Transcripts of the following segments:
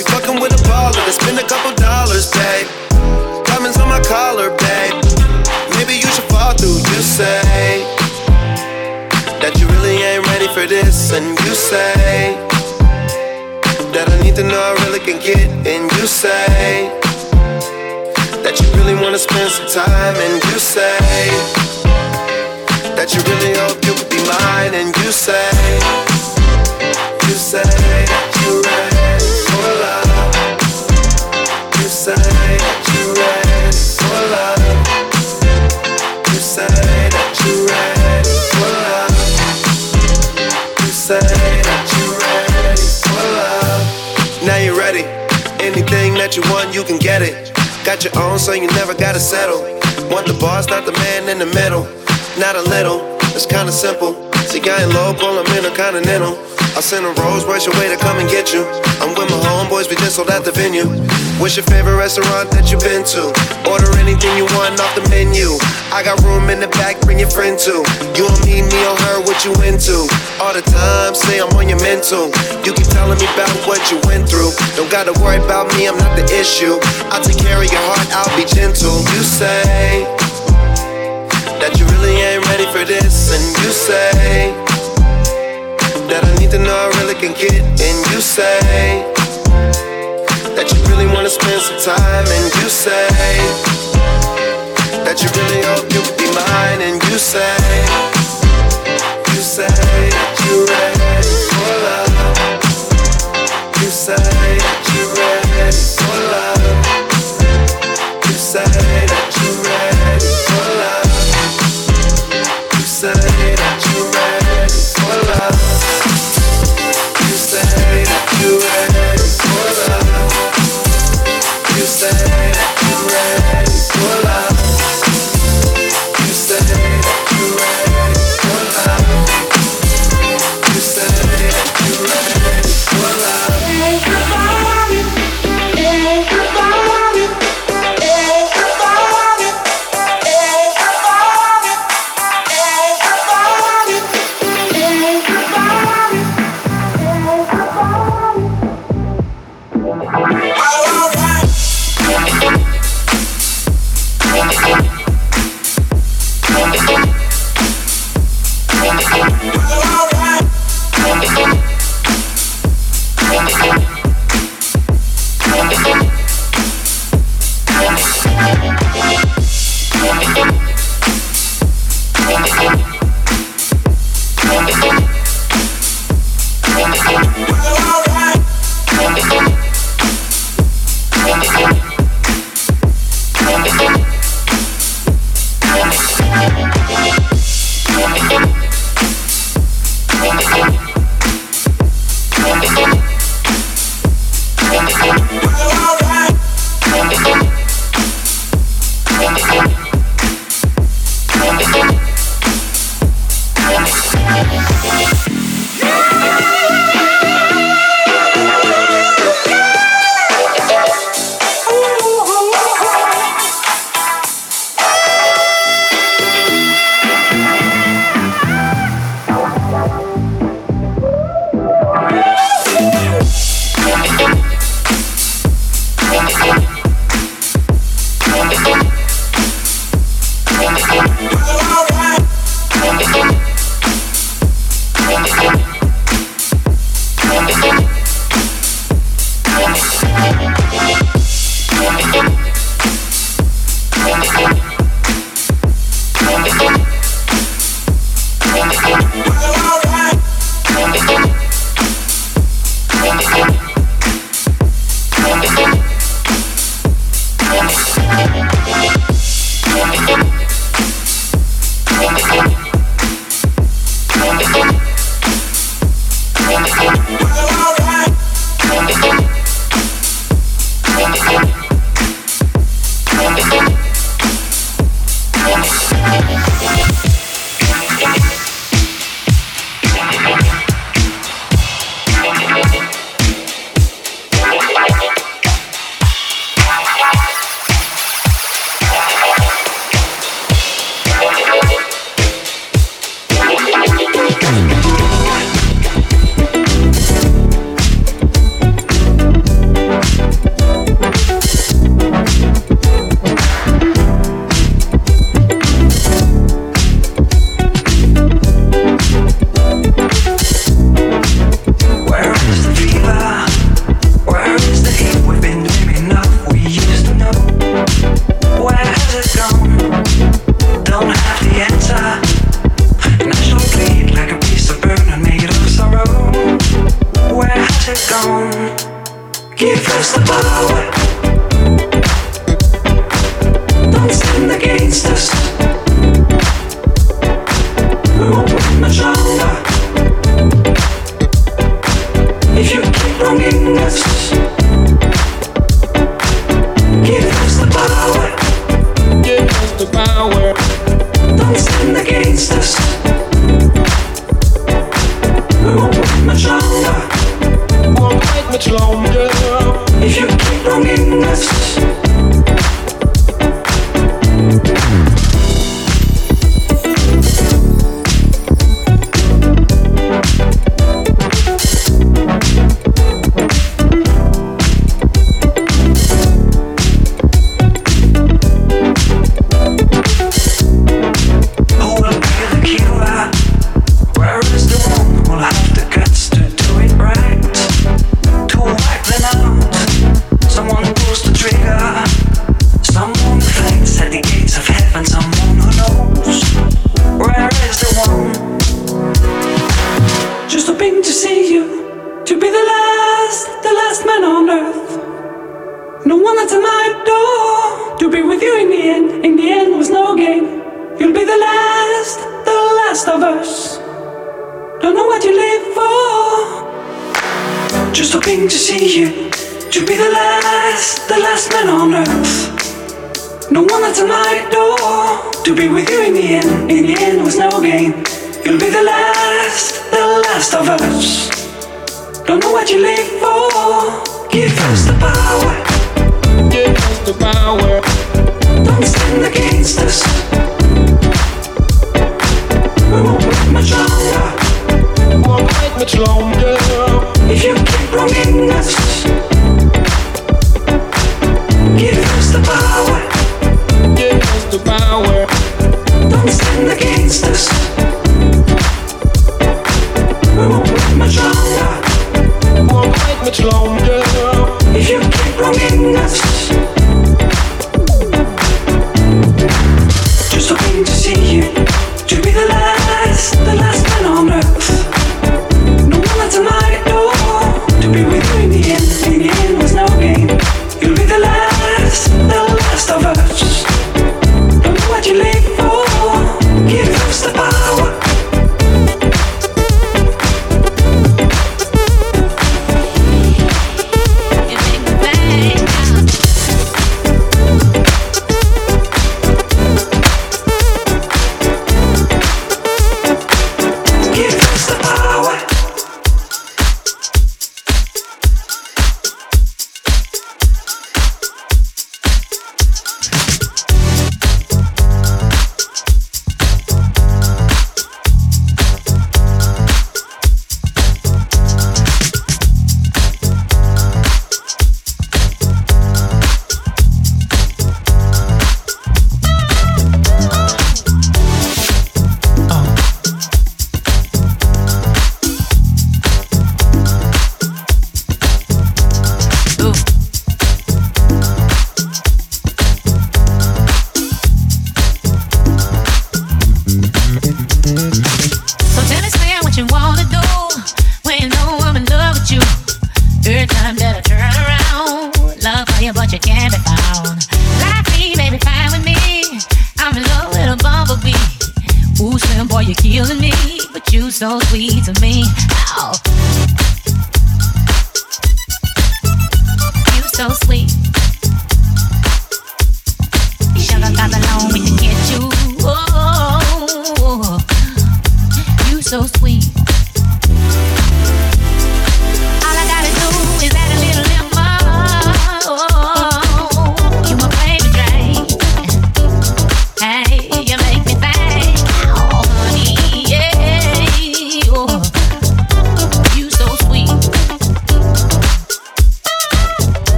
You fucking with a baller. Let's spend a couple dollars, babe. Diamonds on my collar, babe. Maybe you should fall through. You say that you really ain't ready for this, and you say that I need to know I really can get, and you say that you really wanna spend some time, and you say that you really hope you could be mine, and you say, you say that you want, you can get it. Got your own, so you never gotta settle. Want the boss, not the man in the middle. Not a little, it's kinda simple. See, I ain't local, I'm intercontinental. I'll send a Rolls your way to come and get you. I'm with my homeboys, we just sold out the venue. What's your favorite restaurant that you've been to? Order anything you want off the menu. I got room in the back, bring your friend too. You and me, me or her, what you into? All the time, say I'm on your mental. You keep telling me about what you went through. Don't gotta worry about me, I'm not the issue. I'll take care of your heart, I'll be gentle. You say that you really ain't ready for this, and you say that I need to know I really can get, and you say that you really wanna spend some time, and you say that you really hope you could be mine, and you say, you say that you're ready for love, you say what you live for. Give us the power. Give us the power. Don't stand against us. We won't wait much longer. Won't wait much longer. If you keep wronging us, give us the power. Give us the power. Don't stand against us.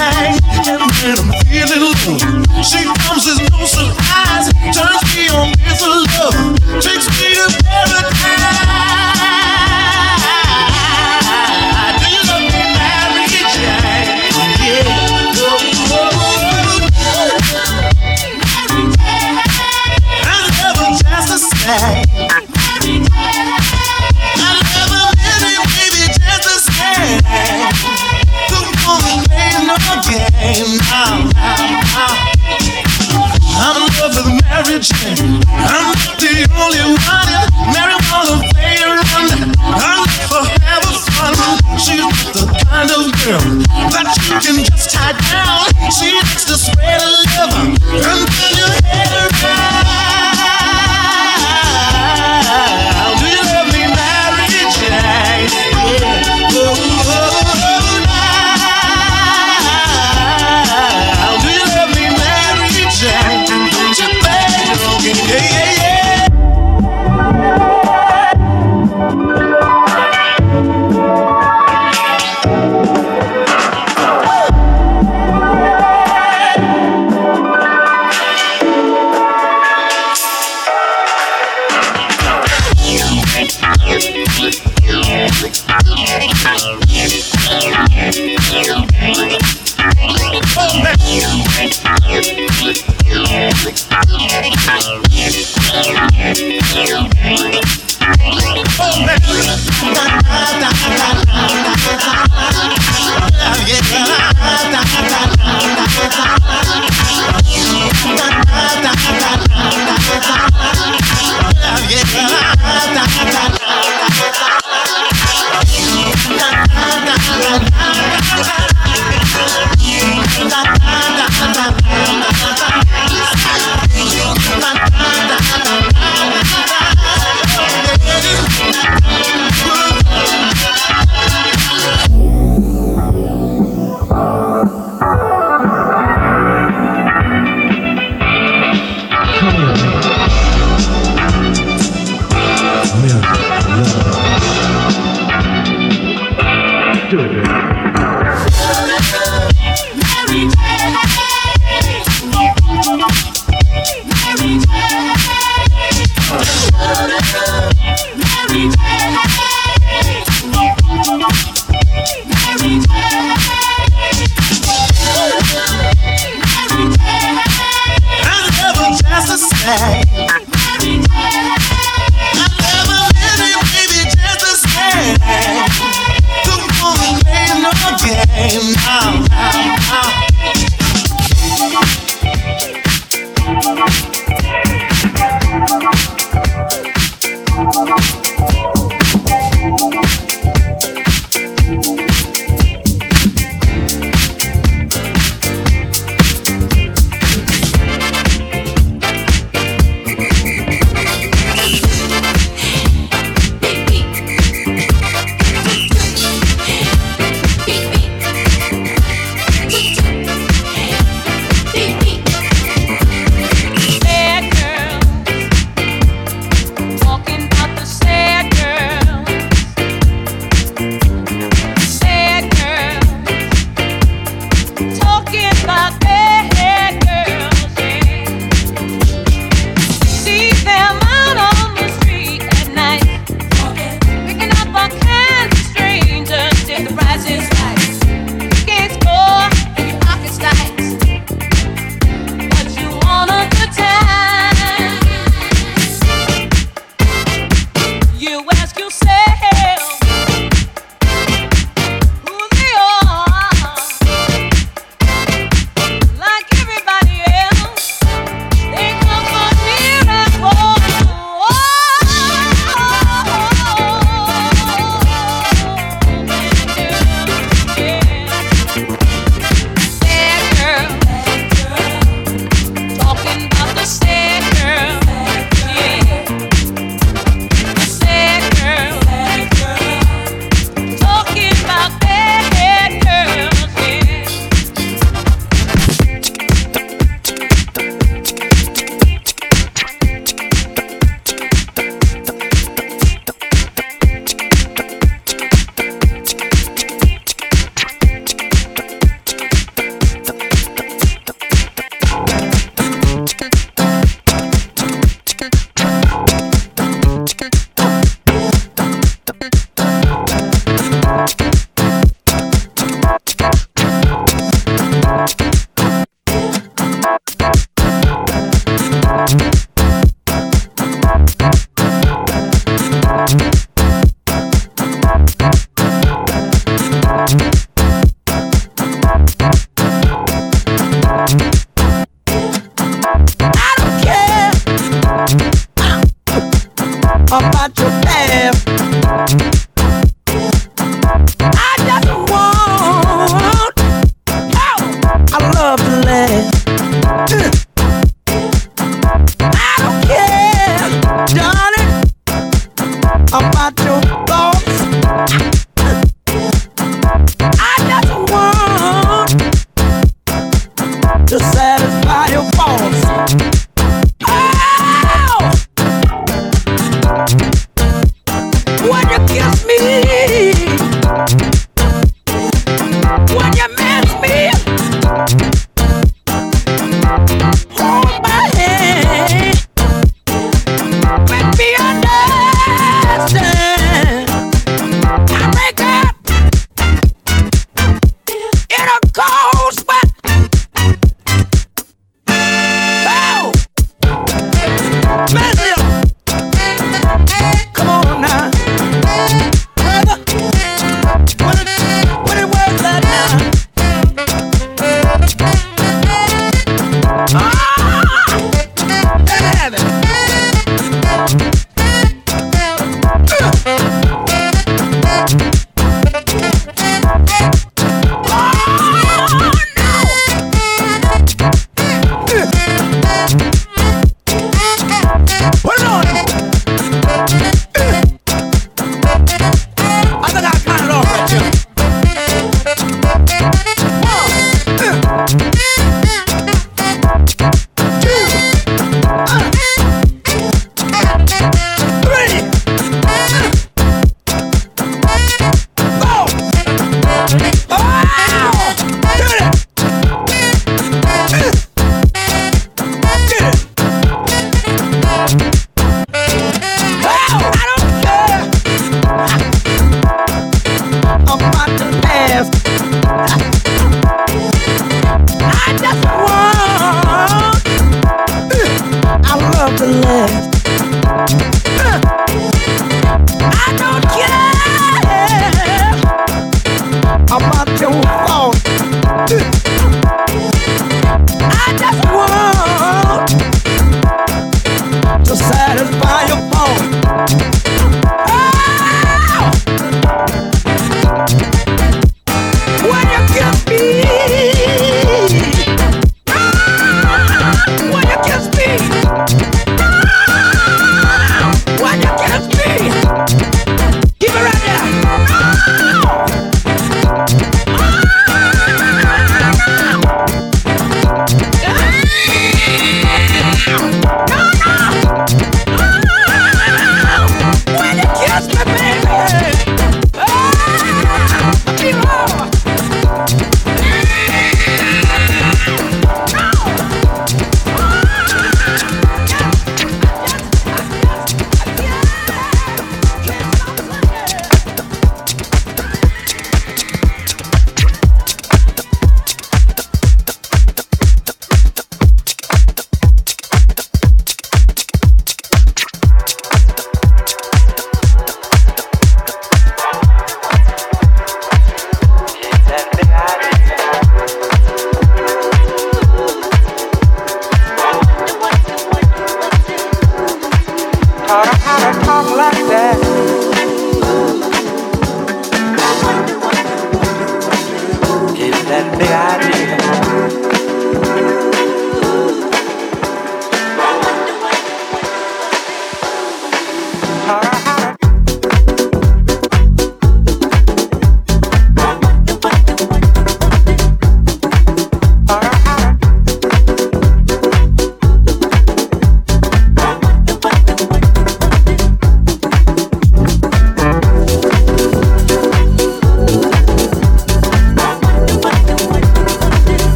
hang, and when I'm feeling low, she comes as no surprise, turns me on with her love, takes me to paradise. now. I'm in love with Mary Jane. I'm not the only one. Mary Wallerfairand. I'm fun. She's the kind of girl that you can just tie down. She likes to spread love and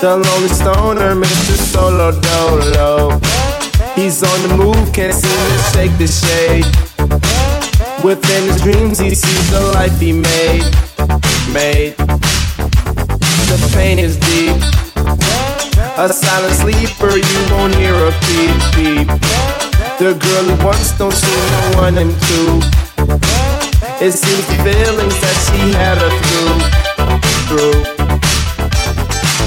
The lonely stoner, Mr. Solo Dolo. He's on the move, can't seem to shake the shade. Within his dreams, he sees the life he made. Made. The pain is deep. A silent sleeper, you won't hear a peep peep. The girl who once don't see no one and two. It seems the feelings that she had her through, through.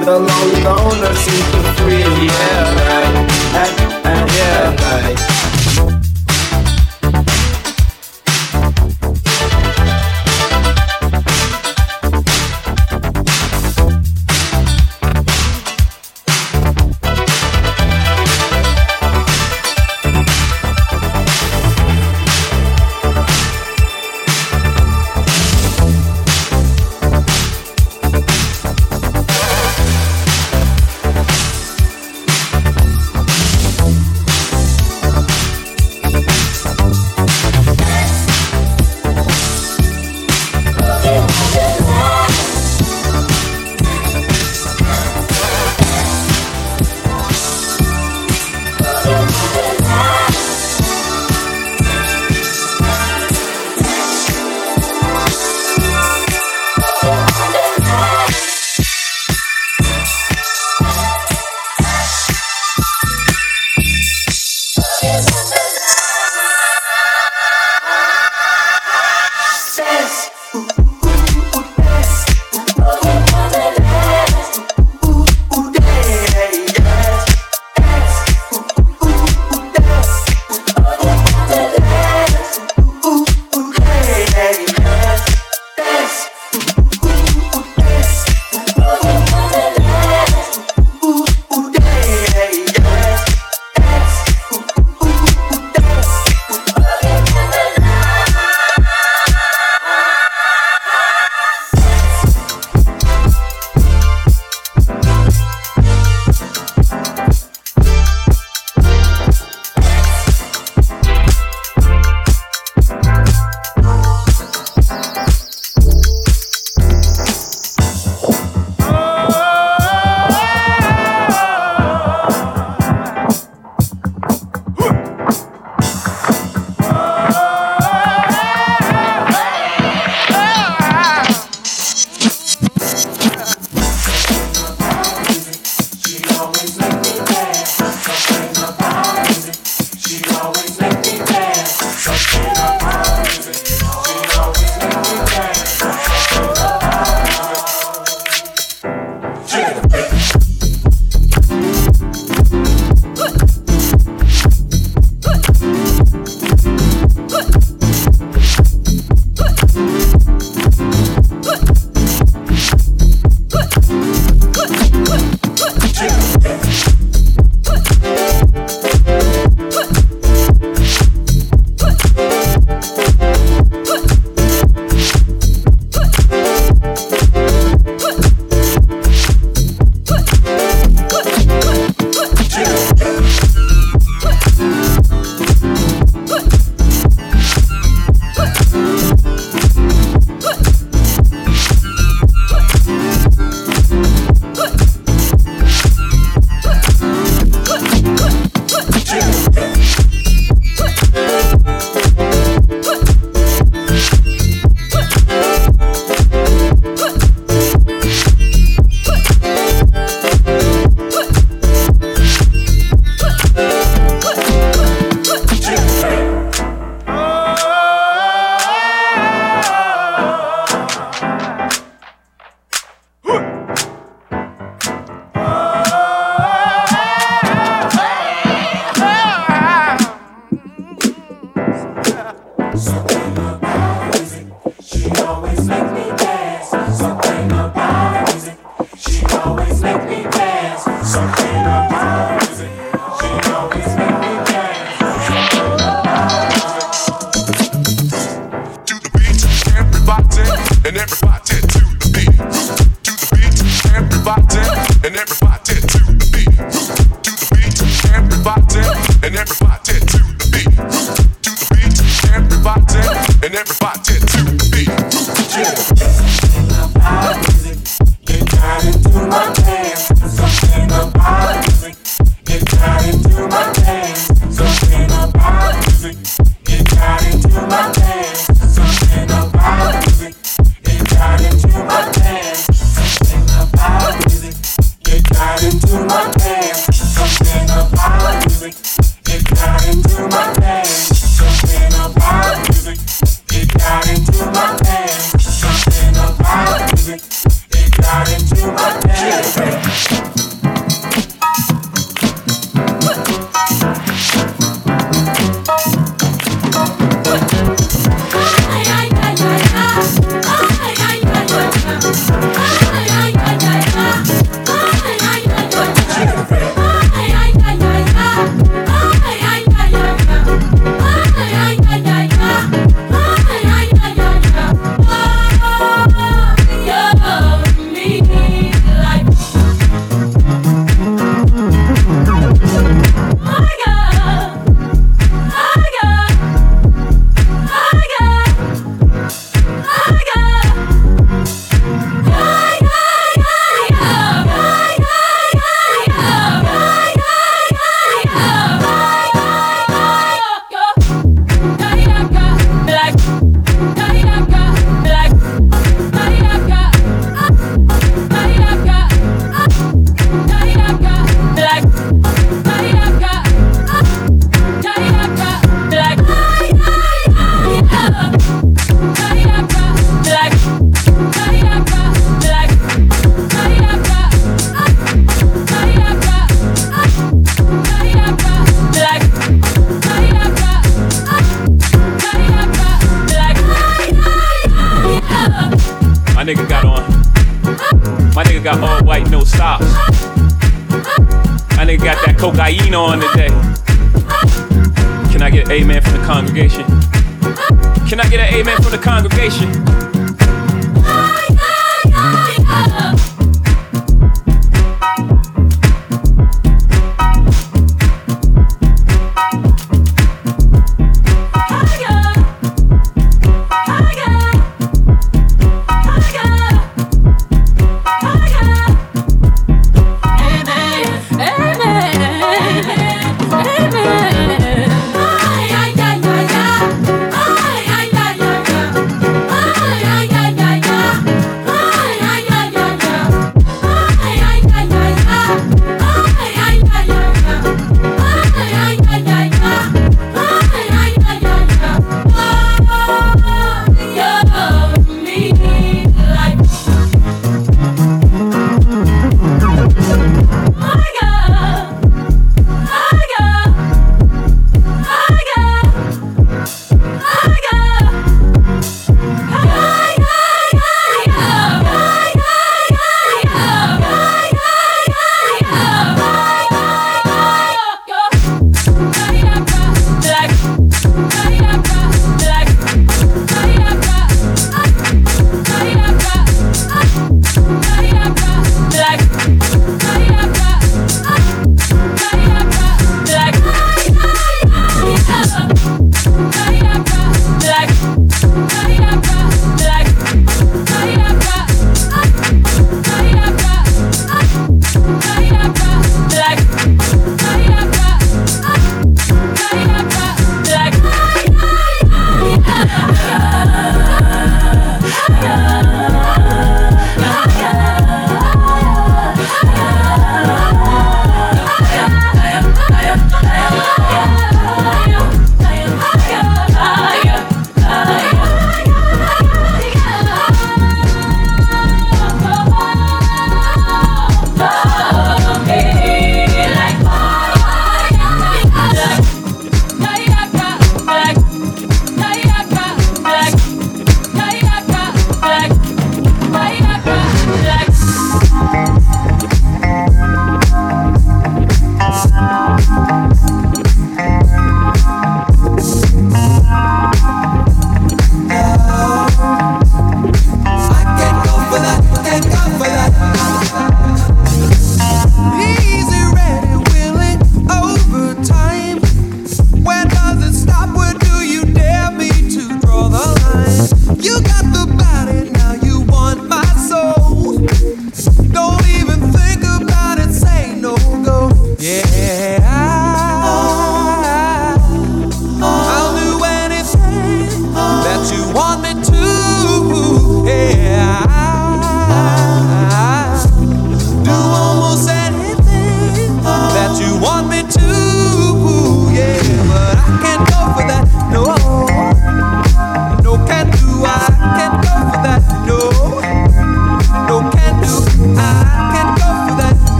The lonely loner seems to free yeah, right, yeah, night.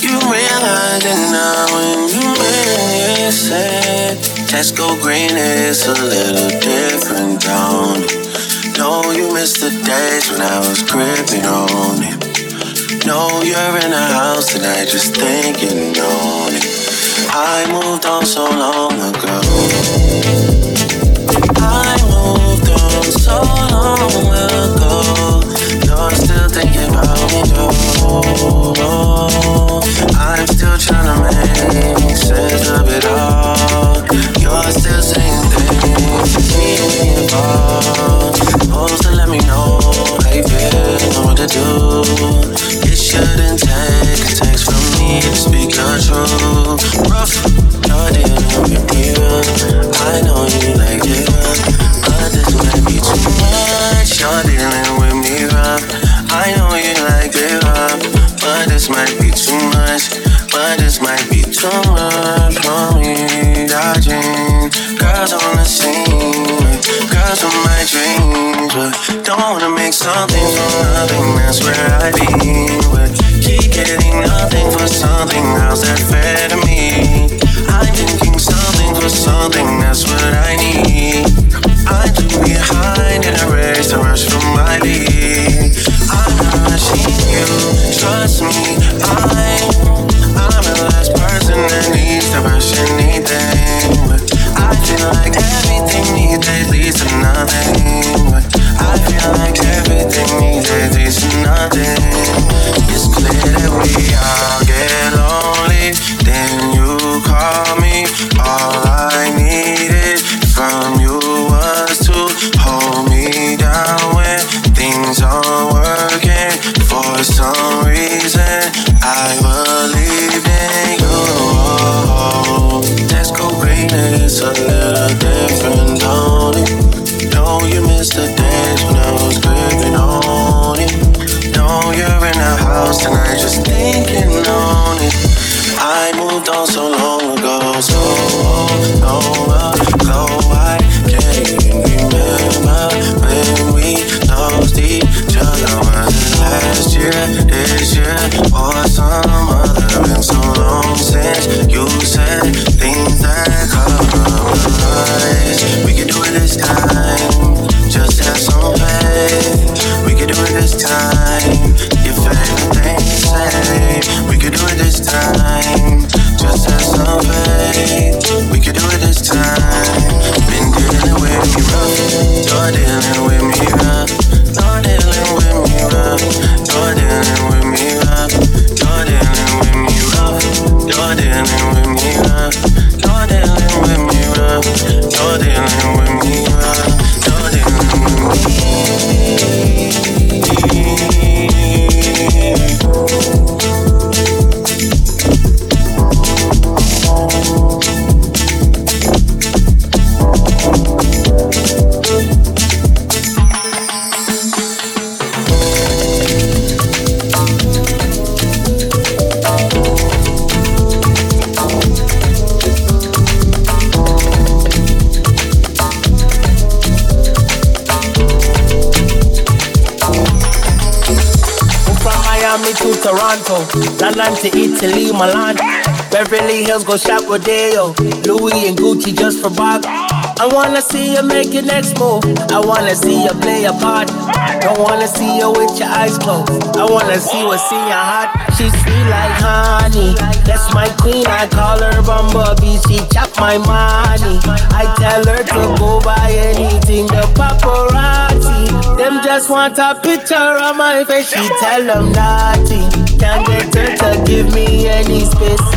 You realize it now when you miss it. Tesco green is a little different, don't it? No, you miss the days when I was gripping on it. No, you're in the house tonight just thinking on it. I moved on so long ago. I moved on so long ago me. I'm still trying to make sense of it all. You're still saying things to me involved. Supposed to let me know know what to do. It shouldn't take a text from me to speak your truth. Rough, you're dealing with. I know you like it, but this might be too much. You're dealing But this might be too much. But this might be too much for me. Dodging girls on the scene, girls on my dreams, but don't wanna make something from nothing. That's where I be. But keep getting nothing for something else that fair to me. I'm thinking something for something. That's what I need. I do behind in a race, the rush from my league trust me. I'm, I'm the last person that needs to rush anything. But I feel like everything needs leads to nothing. But I feel like everything leads to nothing. It's clear that we all get lonely. Then you call me. All I sun that I dance Beverly Hills go shop Rodeo, Louis and Gucci just for Bob. I wanna see you make your next move. I wanna see you play a part. Don't wanna see you with your eyes closed. I wanna see what's in your heart. She's sweet like honey. That's my queen. I call her Bumblebee. She chop my money. I tell her to go buy anything. The paparazzi, them just want a picture of my face. She tell them nothing. Can't get her to give me any space.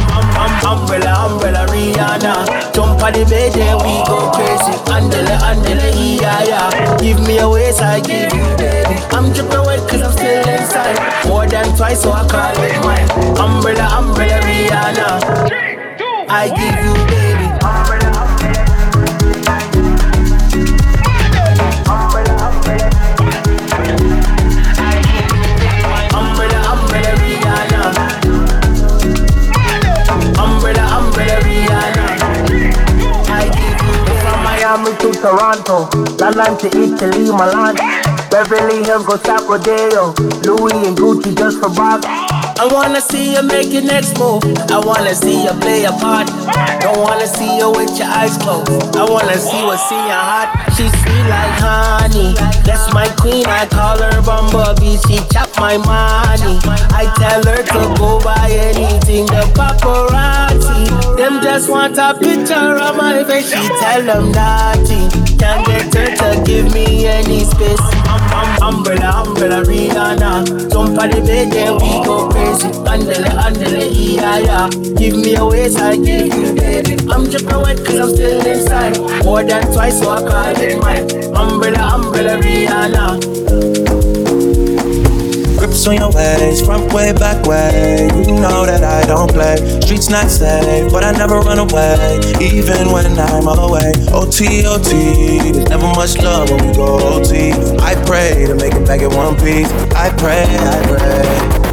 Um, um, umbrella, umbrella, Rihanna. Jump on the bed, then we go crazy. Andele, andele, yeah, yeah. Give me a waist, I give you, baby. I'm dripping wet cause I'm still inside. More than twice, so I call it mine. Umbrella, umbrella, Rihanna. I give you, baby. Toronto, London to Italy, Milan. Beverly Hills go Rodeo, Louis and Gucci just for Bob. I wanna see you make your next move. I wanna see you play a part. I Don't wanna see you with your eyes closed. I wanna see what's in your heart. She's sweet like honey. That's my queen. I call her Bumblebee. She chop my money. I tell her to go buy anything. The paparazzi, them just want a picture of my face. She tell them nothing. Can't get her to give me any space. Um, um, umbrella, umbrella, Rihanna. Jump on the bed, then we go crazy. Andele, andele, yeah, yeah. Give me a waist, I give you, baby. I'm dripping wet cause I'm still inside. More than twice, so I call it mine. Umbrella, umbrella, Rihanna. Grips on your waist, front way, back way. You know that I don't play. Streets not safe, but I never run away, even when I'm all away. OT, OT, there's never much love when we go OT. I pray to make it back in one piece. I pray, I pray.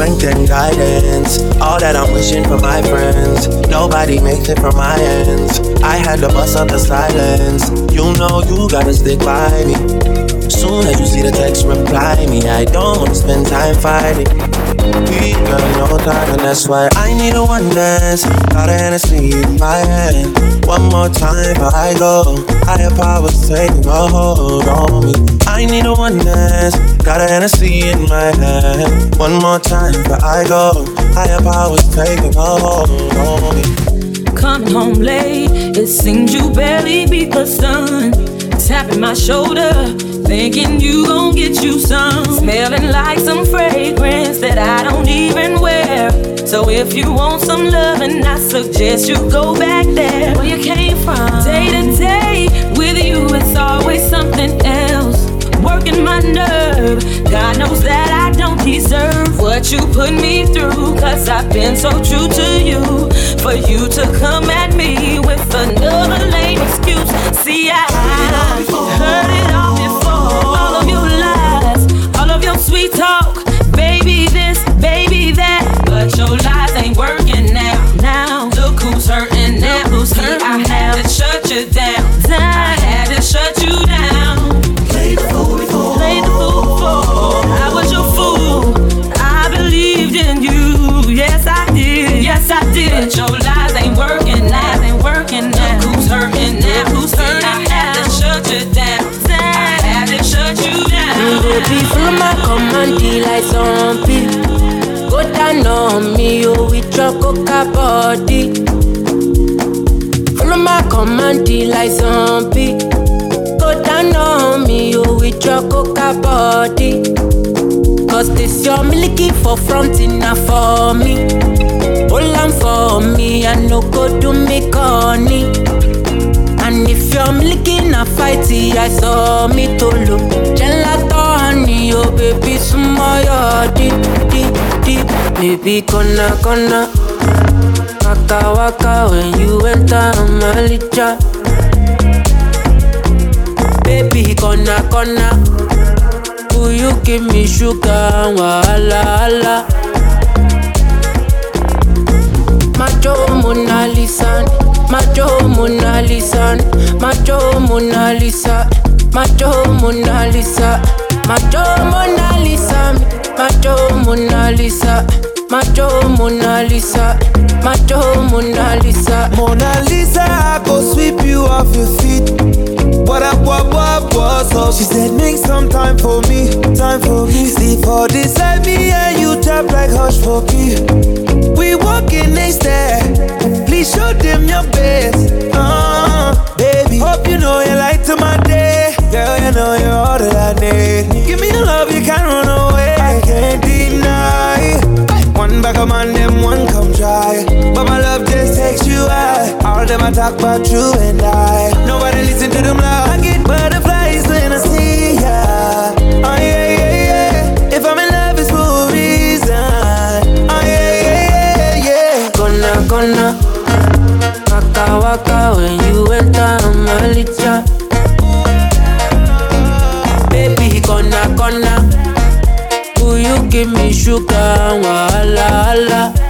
Strength and guidance, all that I'm wishing for my friends. Nobody makes it from my ends. I had to bust up the silence. You know you gotta stick by me. Soon as you see the text, reply me. I don't wanna spend time fighting. We got no time, and that's why I need a one dance. Got a Hennessy in my hand. One more time before I go. Higher powers taking a hold on me. I need a one dance. Got a Hennessy in my hand. One more time before I go. Higher powers taking a hold on me. Coming home late, it seems you barely beat the sun. Tapping my shoulder, thinking you gon' get you some. Smelling like some fragrance that I don't even wear. So if you want some loving, I suggest you go back there where you came from. Day to day, with you, it's always something else. Working my nerve, God knows that I don't deserve what you put me through. Cause I've been so true to you. For you to come at me with another lame excuse. See, I heard it all before. All of your lies, all of your sweet talk. Baby this, baby that. But your lies ain't working now. Now, look who's hurting now. Who's hurting I had to shut you down. Yes, I did. But your lies ain't working. Lies ain't working now. Look who's hurting now? Who's hurting? I had to shut you down. I had to shut you down. Baby, follow my command, on beat. Go down on me, oh, with your coca body. Follow my command, on beat. Go down on me, oh, with your coca body. Cause this your milky for front enough for me. Hold on for me, I no go do me corny. And if you're milking a fighty, I saw me to look. Gelato honey, oh baby, smile deep, deep, deep. Baby, gonna, gonna. Waka waka when you enter my licha. Baby, gonna, gonna. Will you give me sugar, wala, wala. Macho Mona Lisa, Macho Mona Lisa, Macho Mona Lisa, Macho Mona Lisa, Macho Mona Lisa, Macho Mona Lisa, Macho Mona Lisa, Macho Mona Lisa. Mona Lisa, I go sweep you off your feet. What up, what, what, what's up? She said, make some time for me, time for me. Sleep for this, me and you tap like hush for me. We walking next there. Please show them your best. Uh, baby, hope you know you light to my day. Girl, you know you're all that I need. Give me the love, you can't run away. I can't deny. One back of man, them one come try. But my love just takes you high. Them I talk about you and I. Nobody listen to them loud. I get butterflies when I see ya. Oh yeah, yeah, yeah. If I'm in love, it's for a reason. Oh yeah, yeah, yeah, yeah. Gonna, gonna. Waka waka when you enter my licha. Baby, gonna, gonna. Will you give me sugar, wala, wala.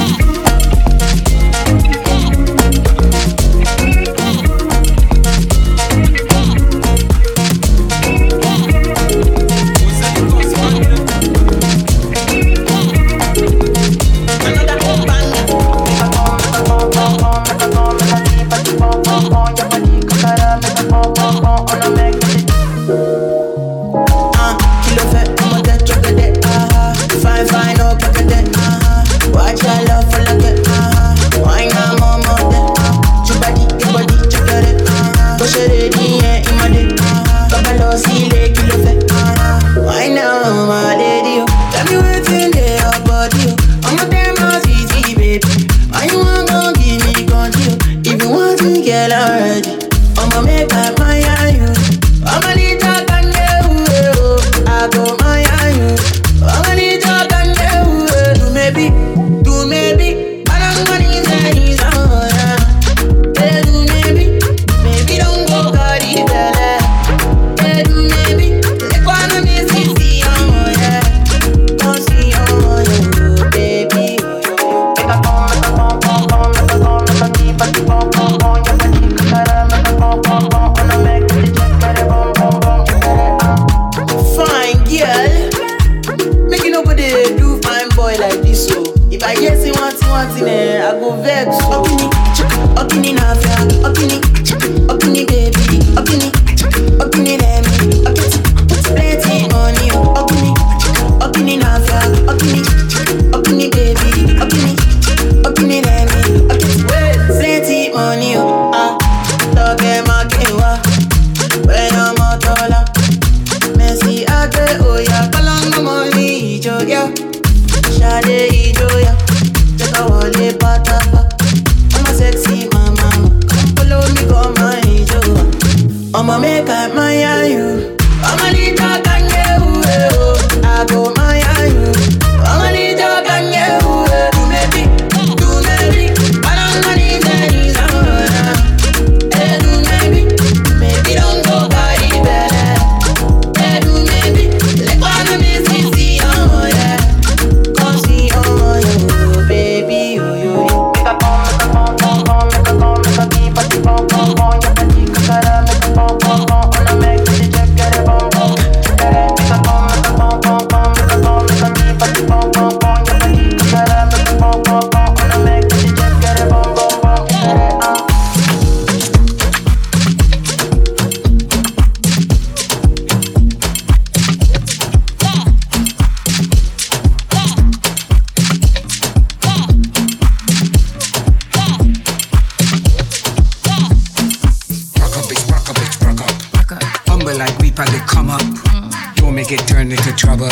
get turned into trouble.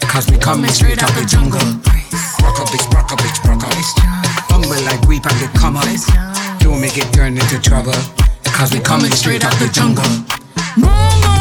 Cause we coming straight out the jungle. Rock a bitch, rock a bitch, rock a. Bumble like weep and get come up. Don't make it turn into trouble. Cause we coming straight out the jungle. Mama.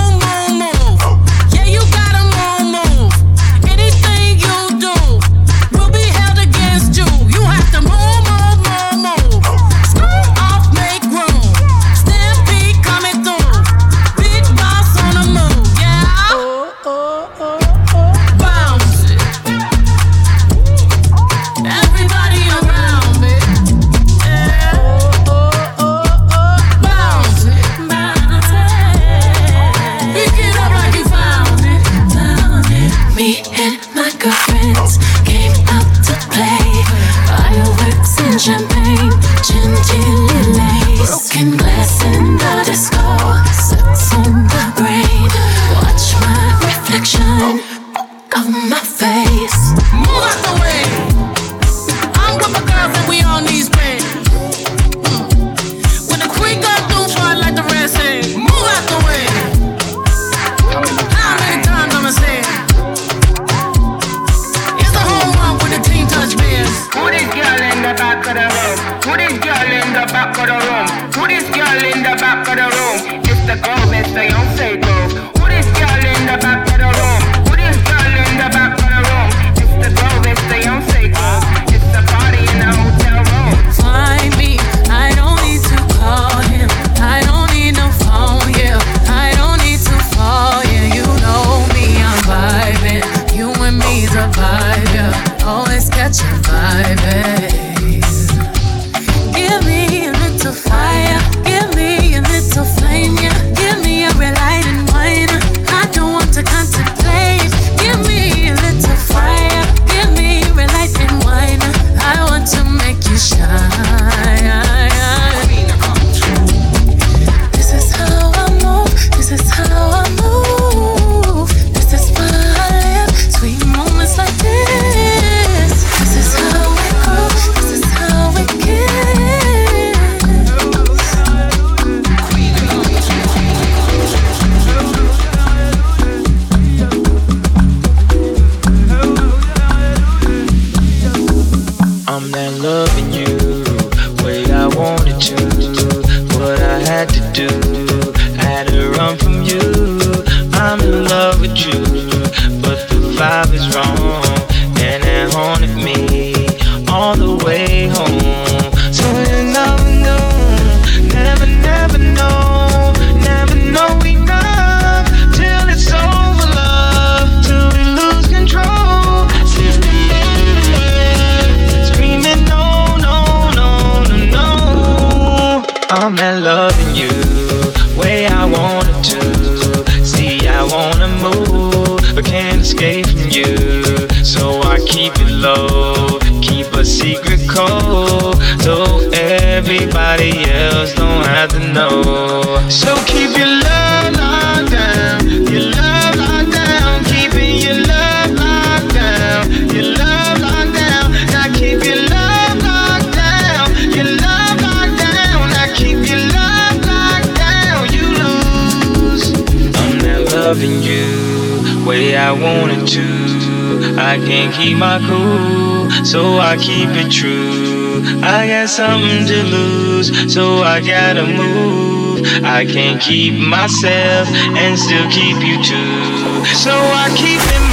keep my cool, so I keep it true. I got something to lose, so I gotta move. I can't keep myself and still keep you too, so I keep it.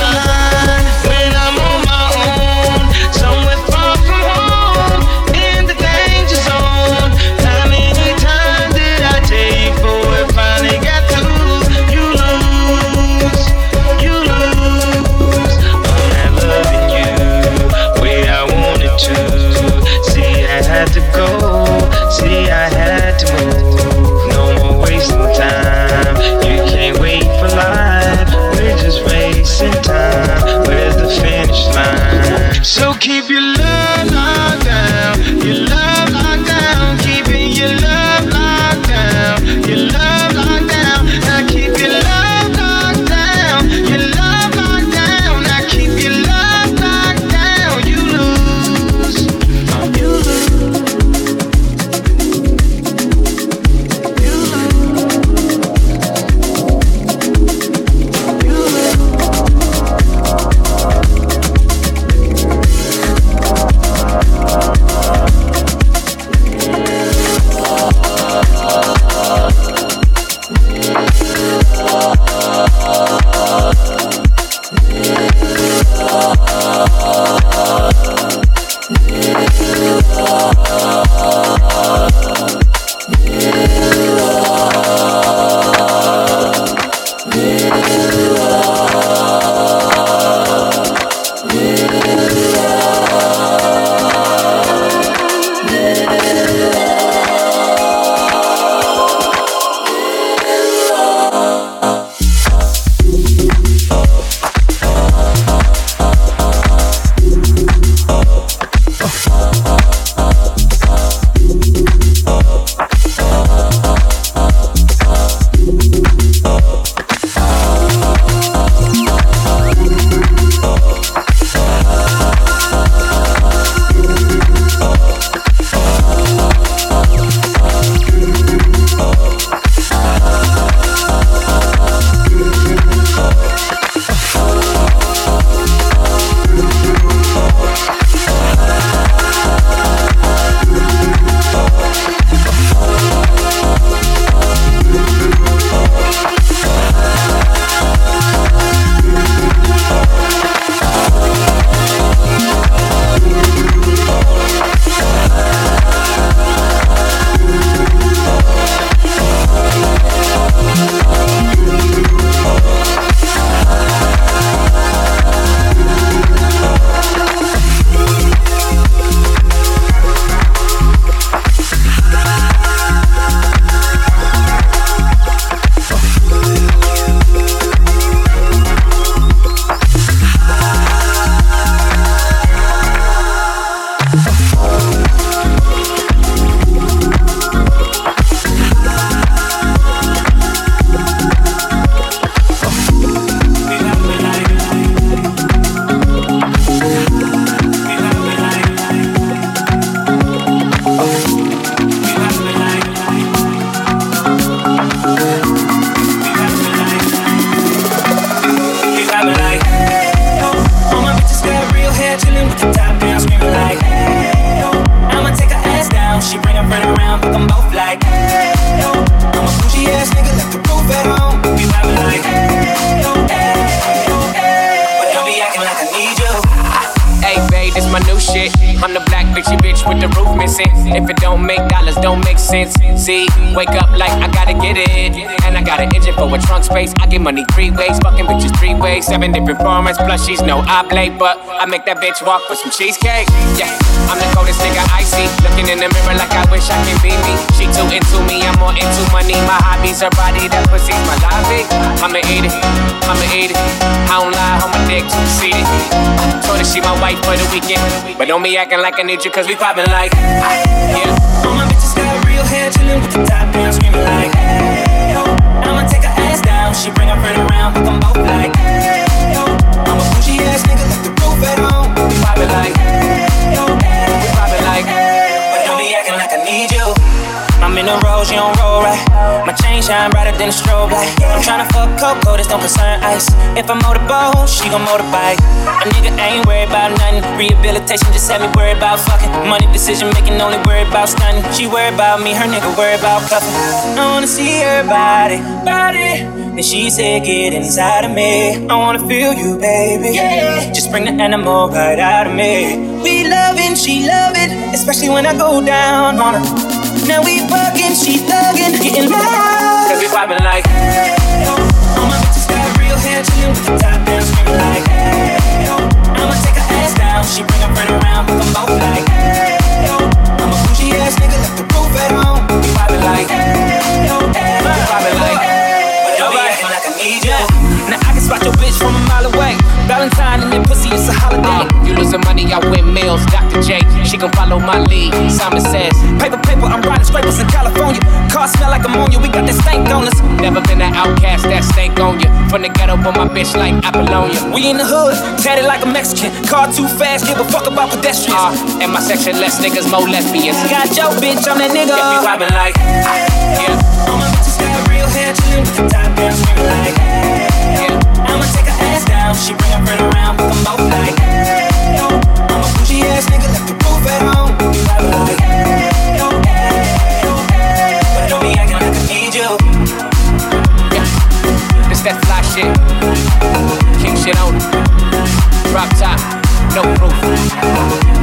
Keep your got an engine for a trunk space. I get money three ways, fucking bitches three ways. Seven different formats, plus she's no oblate. But I make that bitch walk for some cheesecake. Yeah, I'm the coldest nigga I see. Looking in the mirror like I wish I can be me. She too into me, I'm more into money. My hobbies, her body, that pussy's my lobby. I'ma eat it, I'ma eat it. I don't lie, on my dick too seated. Told her she my wife for the weekend. But don't be acting like I need you, cause we poppin' like. Yeah. All my bitches got real hair, chillin' with the top down, screaming like, she bring her friend around, fuck 'em both like, hey, oh. I'm a bougie ass nigga, left the roof at home. We poppin' like, hey, hey. We poppin' like, hey, but don't be acting like I need you. I'm in a rose, you don't roll right. Shine brighter than a strobe light. I'm tryna fuck Coco, this don't concern ice. If I'm motorboat, she gon' motorbike. A nigga ain't worried about nothing. Rehabilitation just had me worried about fucking. Money decision making, only worried about stunning. She worried about me, her nigga worried about cuffing. I wanna see her body, body. And she said, get inside of me. I wanna feel you, baby. Yeah. Just bring the animal right out of me. We loving, she loving, especially when I go down on her. Now we fucking, she thugging, getting loud. Cause we vibing like, hey, oh. All my bitches got real hair, chillin' with the top down, screaming like, hey, oh. I'ma take her ass down, she bring her friend around, with them both like, hey, oh. I'm a bougie ass nigga, left the roof at home. We vibing like, hey, oh, hey, we vibing like, hey, be like I need you. Now I can spot your bitch from a mile away. Valentine and then pussy, it's a holiday. You losing money, I win meals. Dr. J, she gon' follow my lead. Simon says, Paper, paper, I'm riding scrapers in California. Car smell like ammonia, we got that stank on us. Never been an outcast that stank on you. From the ghetto, but my bitch like Apollonia. We in the hood, tatted like a Mexican. Car too fast, give a fuck about pedestrians. Uh, and my section less niggas, more lesbians. Got your bitch, I'm that nigga. Yeah, we vibing like, yeah. All my bitches got real hair, chillin' with the top down, screaming like, hey, yeah. I'ma take her ass down, she bring her friend around, but them both like, hey. Bougie ass nigga, left the roof at home. Vibing like, hey, yo, hey, yo, hey. But don't be acting like I need you. Yeah. It's that fly shit. King shit on. Drop top, no proof.